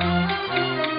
Thank you.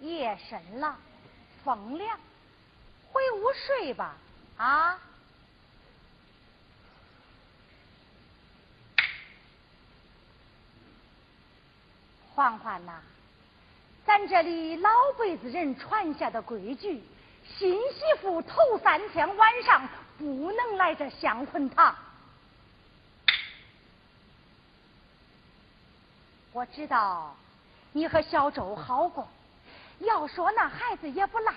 夜深了，风凉，回屋睡吧，啊！欢欢呐，咱这里老辈子人传下的规矩，新媳妇头三天晚上不能来这香魂堂。我知道你和小周好过。要说那孩子也不赖，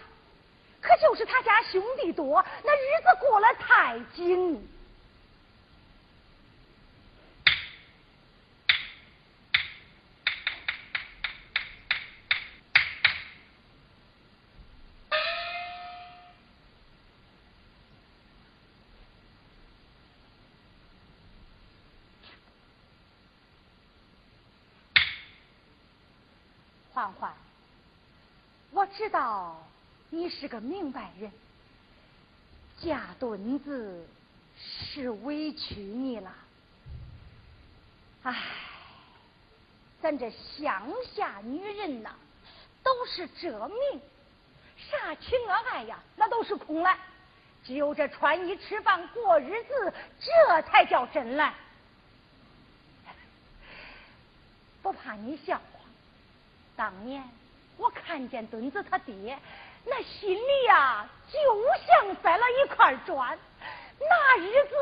可就是他家兄弟多，那日子过得太紧。欢欢。我知道你是个明白人，嫁墩子是委屈你了。唉，咱这乡下女人呐，都是这命，啥情啊爱呀，那都是空来，只有这穿衣吃饭过日子，这才叫真来。不怕你笑话，当年。我看见墩子他爹，那心里呀，就像塞了一块砖，那日子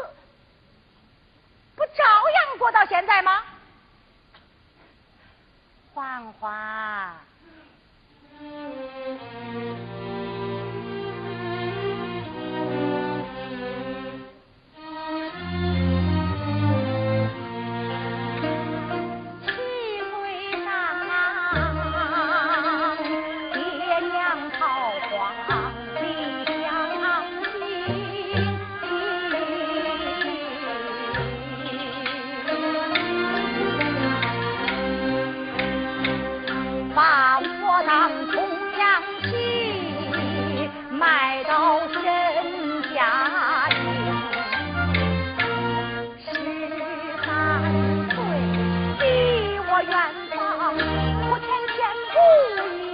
不照样过到现在吗？欢欢。远方，我曾见故。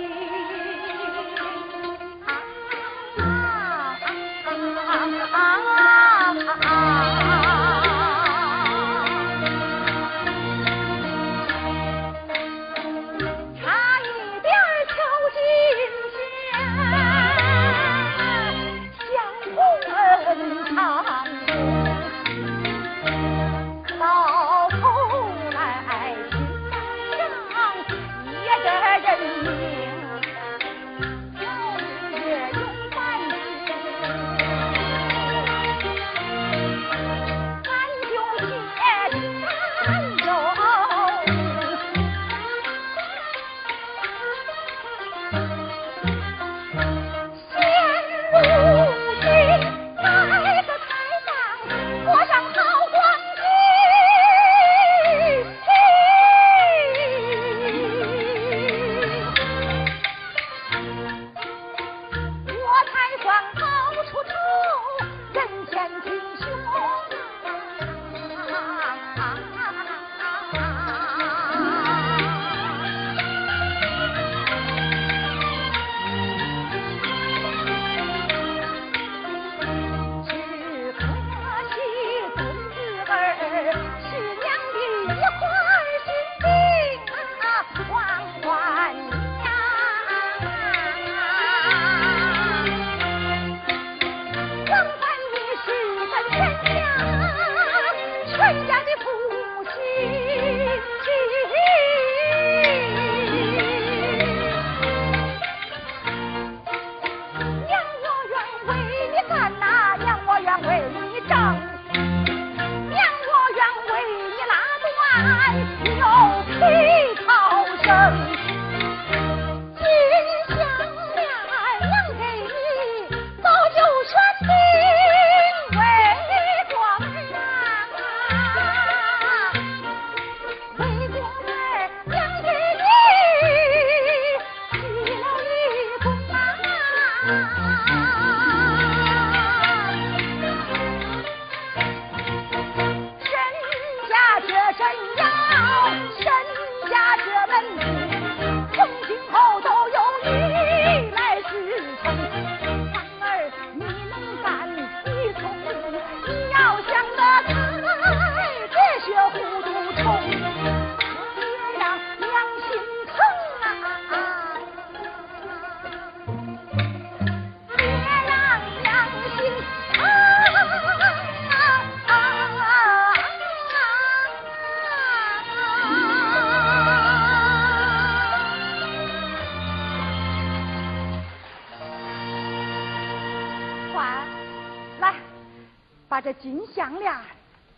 这金项链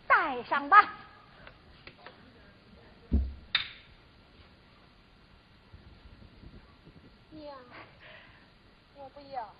戴上吧。娘，我不要。